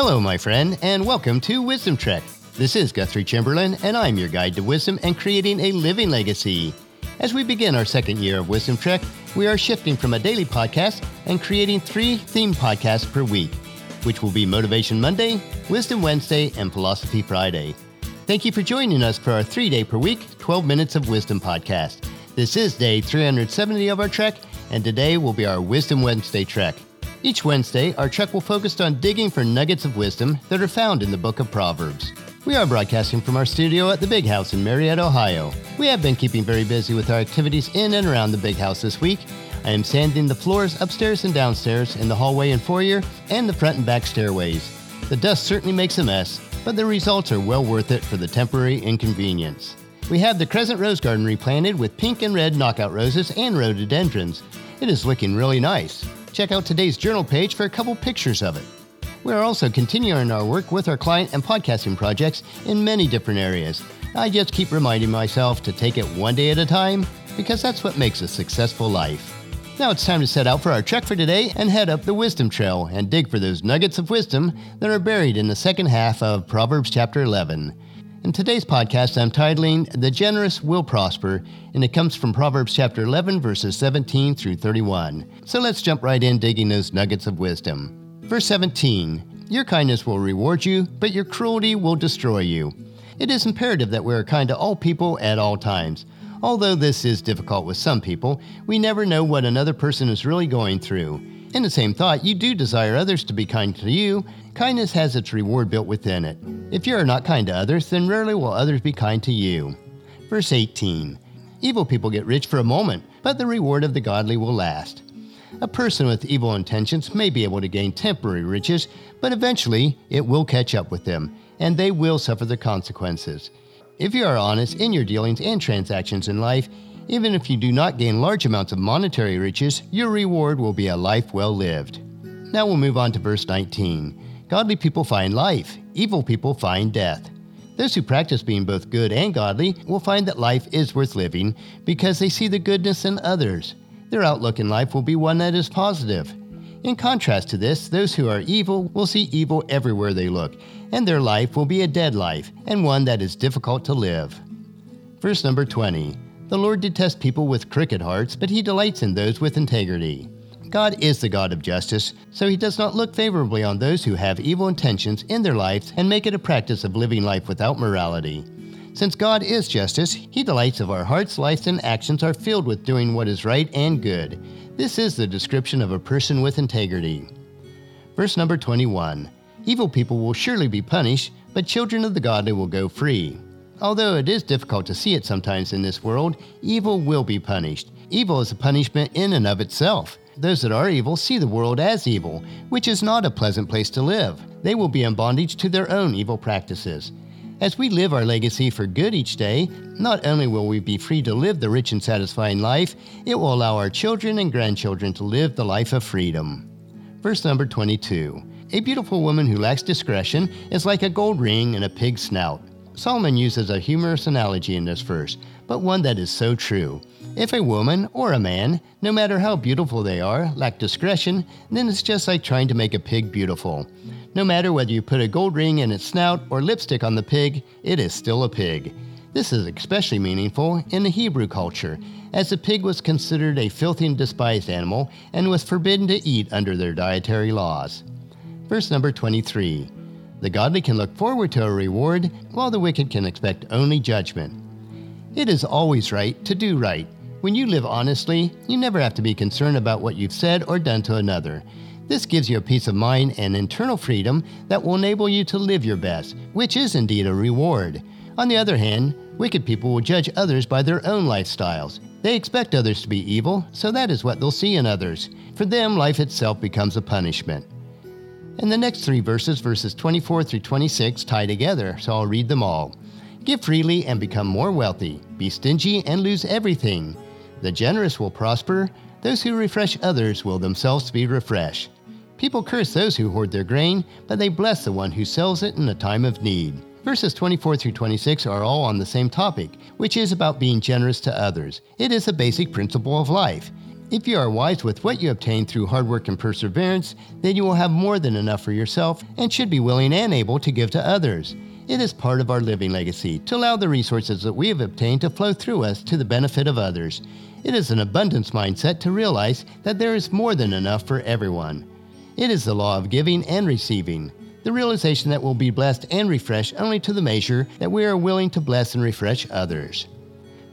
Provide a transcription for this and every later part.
Hello, my friend, and welcome to Wisdom Trek. This is Guthrie Chamberlain, and I'm your guide to wisdom and creating a living legacy. As we begin our second year of Wisdom Trek, we are shifting from a daily podcast and creating three theme podcasts per week, which will be Motivation Monday, Wisdom Wednesday, and Philosophy Friday. Thank you for joining us for our three day per week, 12 Minutes of Wisdom podcast. This is day 370 of our trek, and today will be our Wisdom Wednesday trek. Each Wednesday, our trek will focus on digging for nuggets of wisdom that are found in the book of Proverbs. We are broadcasting from our studio at the Big House in Marietta, Ohio. We have been keeping very busy with our activities in and around the Big House this week. I am sanding the floors upstairs and downstairs in the hallway and foyer and the front and back stairways. The dust certainly makes a mess, but the results are well worth it for the temporary inconvenience. We have the Crescent Rose Garden replanted with pink and red knockout roses and rhododendrons. It is looking really nice. Check out today's journal page for a couple pictures of it. We are also continuing our work with our client and podcasting projects in many different areas. I just keep reminding myself to take it one day at a time because that's what makes a successful life. Now it's time to set out for our trek for today and head up the wisdom trail and dig for those nuggets of wisdom that are buried in the second half of Proverbs chapter 11. In today's podcast, I'm titling The Generous Will Prosper, and it comes from Proverbs chapter 11, verses 17 through 31. So let's jump right in digging those nuggets of wisdom. Verse 17 Your kindness will reward you, but your cruelty will destroy you. It is imperative that we are kind to all people at all times. Although this is difficult with some people, we never know what another person is really going through. In the same thought, you do desire others to be kind to you. Kindness has its reward built within it. If you are not kind to others, then rarely will others be kind to you. Verse 18 Evil people get rich for a moment, but the reward of the godly will last. A person with evil intentions may be able to gain temporary riches, but eventually it will catch up with them, and they will suffer the consequences. If you are honest in your dealings and transactions in life, even if you do not gain large amounts of monetary riches, your reward will be a life well lived. Now we'll move on to verse 19. Godly people find life, evil people find death. Those who practice being both good and godly will find that life is worth living because they see the goodness in others. Their outlook in life will be one that is positive. In contrast to this, those who are evil will see evil everywhere they look, and their life will be a dead life and one that is difficult to live. Verse number 20 the Lord detests people with crooked hearts, but he delights in those with integrity. God is the God of justice, so he does not look favorably on those who have evil intentions in their lives and make it a practice of living life without morality. Since God is justice, he delights if our hearts, lives, and actions are filled with doing what is right and good. This is the description of a person with integrity. Verse number 21 Evil people will surely be punished, but children of the godly will go free. Although it is difficult to see it sometimes in this world, evil will be punished. Evil is a punishment in and of itself. Those that are evil see the world as evil, which is not a pleasant place to live. They will be in bondage to their own evil practices. As we live our legacy for good each day, not only will we be free to live the rich and satisfying life, it will allow our children and grandchildren to live the life of freedom. Verse number 22 A beautiful woman who lacks discretion is like a gold ring in a pig's snout. Solomon uses a humorous analogy in this verse, but one that is so true. If a woman or a man, no matter how beautiful they are, lack discretion, then it's just like trying to make a pig beautiful. No matter whether you put a gold ring in its snout or lipstick on the pig, it is still a pig. This is especially meaningful in the Hebrew culture, as the pig was considered a filthy and despised animal and was forbidden to eat under their dietary laws. Verse number 23 the godly can look forward to a reward, while the wicked can expect only judgment. It is always right to do right. When you live honestly, you never have to be concerned about what you've said or done to another. This gives you a peace of mind and internal freedom that will enable you to live your best, which is indeed a reward. On the other hand, wicked people will judge others by their own lifestyles. They expect others to be evil, so that is what they'll see in others. For them, life itself becomes a punishment. And the next three verses, verses 24 through 26, tie together, so I'll read them all. Give freely and become more wealthy. Be stingy and lose everything. The generous will prosper. Those who refresh others will themselves be refreshed. People curse those who hoard their grain, but they bless the one who sells it in a time of need. Verses 24 through 26 are all on the same topic, which is about being generous to others. It is a basic principle of life. If you are wise with what you obtain through hard work and perseverance, then you will have more than enough for yourself and should be willing and able to give to others. It is part of our living legacy to allow the resources that we have obtained to flow through us to the benefit of others. It is an abundance mindset to realize that there is more than enough for everyone. It is the law of giving and receiving, the realization that we'll be blessed and refreshed only to the measure that we are willing to bless and refresh others.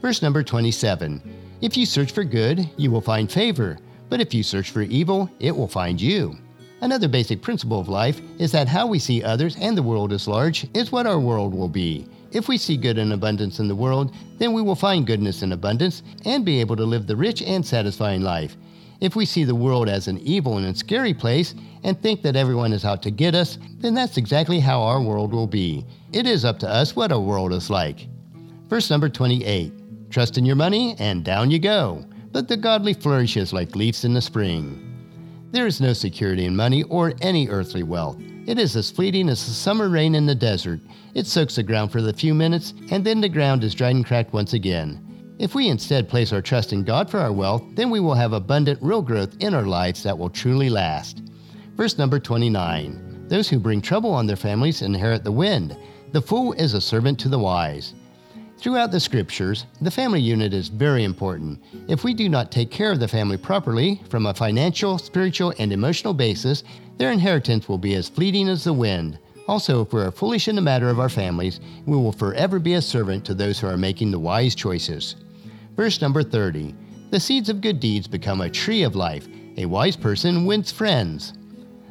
Verse number 27 if you search for good, you will find favor, but if you search for evil, it will find you. Another basic principle of life is that how we see others and the world as large is what our world will be. If we see good and abundance in the world, then we will find goodness and abundance and be able to live the rich and satisfying life. If we see the world as an evil and scary place and think that everyone is out to get us, then that's exactly how our world will be. It is up to us what our world is like. Verse number 28 Trust in your money, and down you go. But the godly flourishes like leaves in the spring. There is no security in money or any earthly wealth. It is as fleeting as the summer rain in the desert. It soaks the ground for a few minutes, and then the ground is dried and cracked once again. If we instead place our trust in God for our wealth, then we will have abundant, real growth in our lives that will truly last. Verse number 29 Those who bring trouble on their families inherit the wind. The fool is a servant to the wise. Throughout the scriptures, the family unit is very important. If we do not take care of the family properly, from a financial, spiritual, and emotional basis, their inheritance will be as fleeting as the wind. Also, if we are foolish in the matter of our families, we will forever be a servant to those who are making the wise choices. Verse number 30 The seeds of good deeds become a tree of life. A wise person wins friends.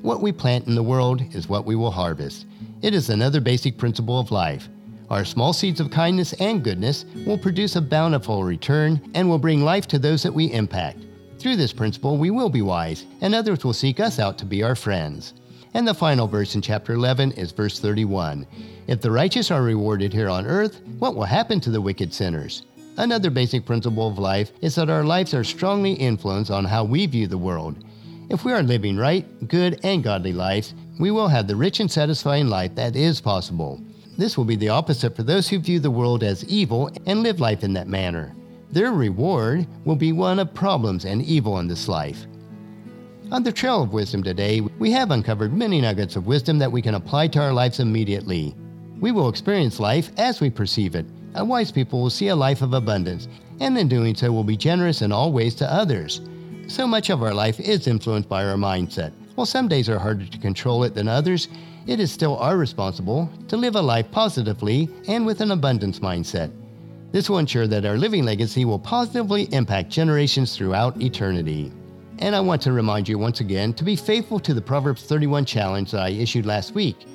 What we plant in the world is what we will harvest. It is another basic principle of life. Our small seeds of kindness and goodness will produce a bountiful return and will bring life to those that we impact. Through this principle, we will be wise, and others will seek us out to be our friends. And the final verse in chapter 11 is verse 31. If the righteous are rewarded here on earth, what will happen to the wicked sinners? Another basic principle of life is that our lives are strongly influenced on how we view the world. If we are living right, good, and godly lives, we will have the rich and satisfying life that is possible. This will be the opposite for those who view the world as evil and live life in that manner. Their reward will be one of problems and evil in this life. On the trail of wisdom today, we have uncovered many nuggets of wisdom that we can apply to our lives immediately. We will experience life as we perceive it. A wise people will see a life of abundance, and in doing so will be generous in all ways to others. So much of our life is influenced by our mindset. While some days are harder to control it than others, it is still our responsible to live a life positively and with an abundance mindset. This will ensure that our living legacy will positively impact generations throughout eternity. And I want to remind you once again to be faithful to the Proverbs 31 challenge that I issued last week.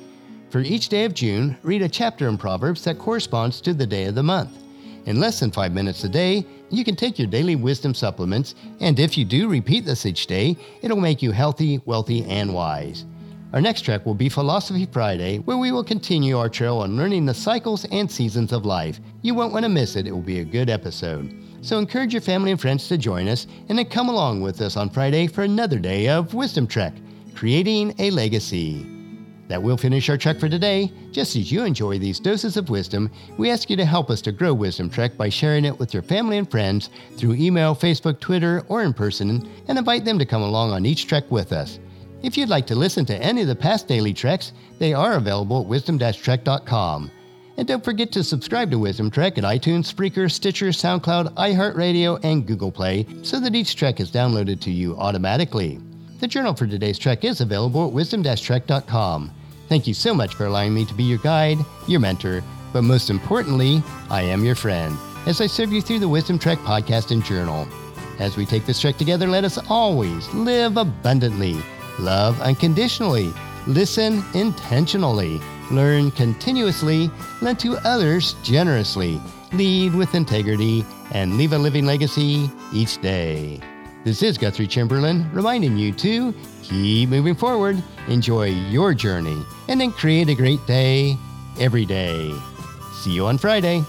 For each day of June, read a chapter in Proverbs that corresponds to the day of the month. In less than five minutes a day, you can take your daily wisdom supplements, and if you do repeat this each day, it'll make you healthy, wealthy, and wise. Our next trek will be Philosophy Friday, where we will continue our trail on learning the cycles and seasons of life. You won't want to miss it, it will be a good episode. So encourage your family and friends to join us, and then come along with us on Friday for another day of Wisdom Trek, creating a legacy. That will finish our trek for today. Just as you enjoy these doses of wisdom, we ask you to help us to grow Wisdom Trek by sharing it with your family and friends through email, Facebook, Twitter, or in person, and invite them to come along on each trek with us. If you'd like to listen to any of the past daily treks, they are available at wisdom-trek.com. And don't forget to subscribe to Wisdom Trek at iTunes, Spreaker, Stitcher, SoundCloud, iHeartRadio, and Google Play so that each trek is downloaded to you automatically. The journal for today's trek is available at wisdom-trek.com. Thank you so much for allowing me to be your guide, your mentor, but most importantly, I am your friend as I serve you through the Wisdom Trek podcast and journal. As we take this trek together, let us always live abundantly love unconditionally, listen intentionally, learn continuously, lend to others generously, lead with integrity, and leave a living legacy each day. This is Guthrie Chamberlain reminding you to keep moving forward, enjoy your journey, and then create a great day every day. See you on Friday.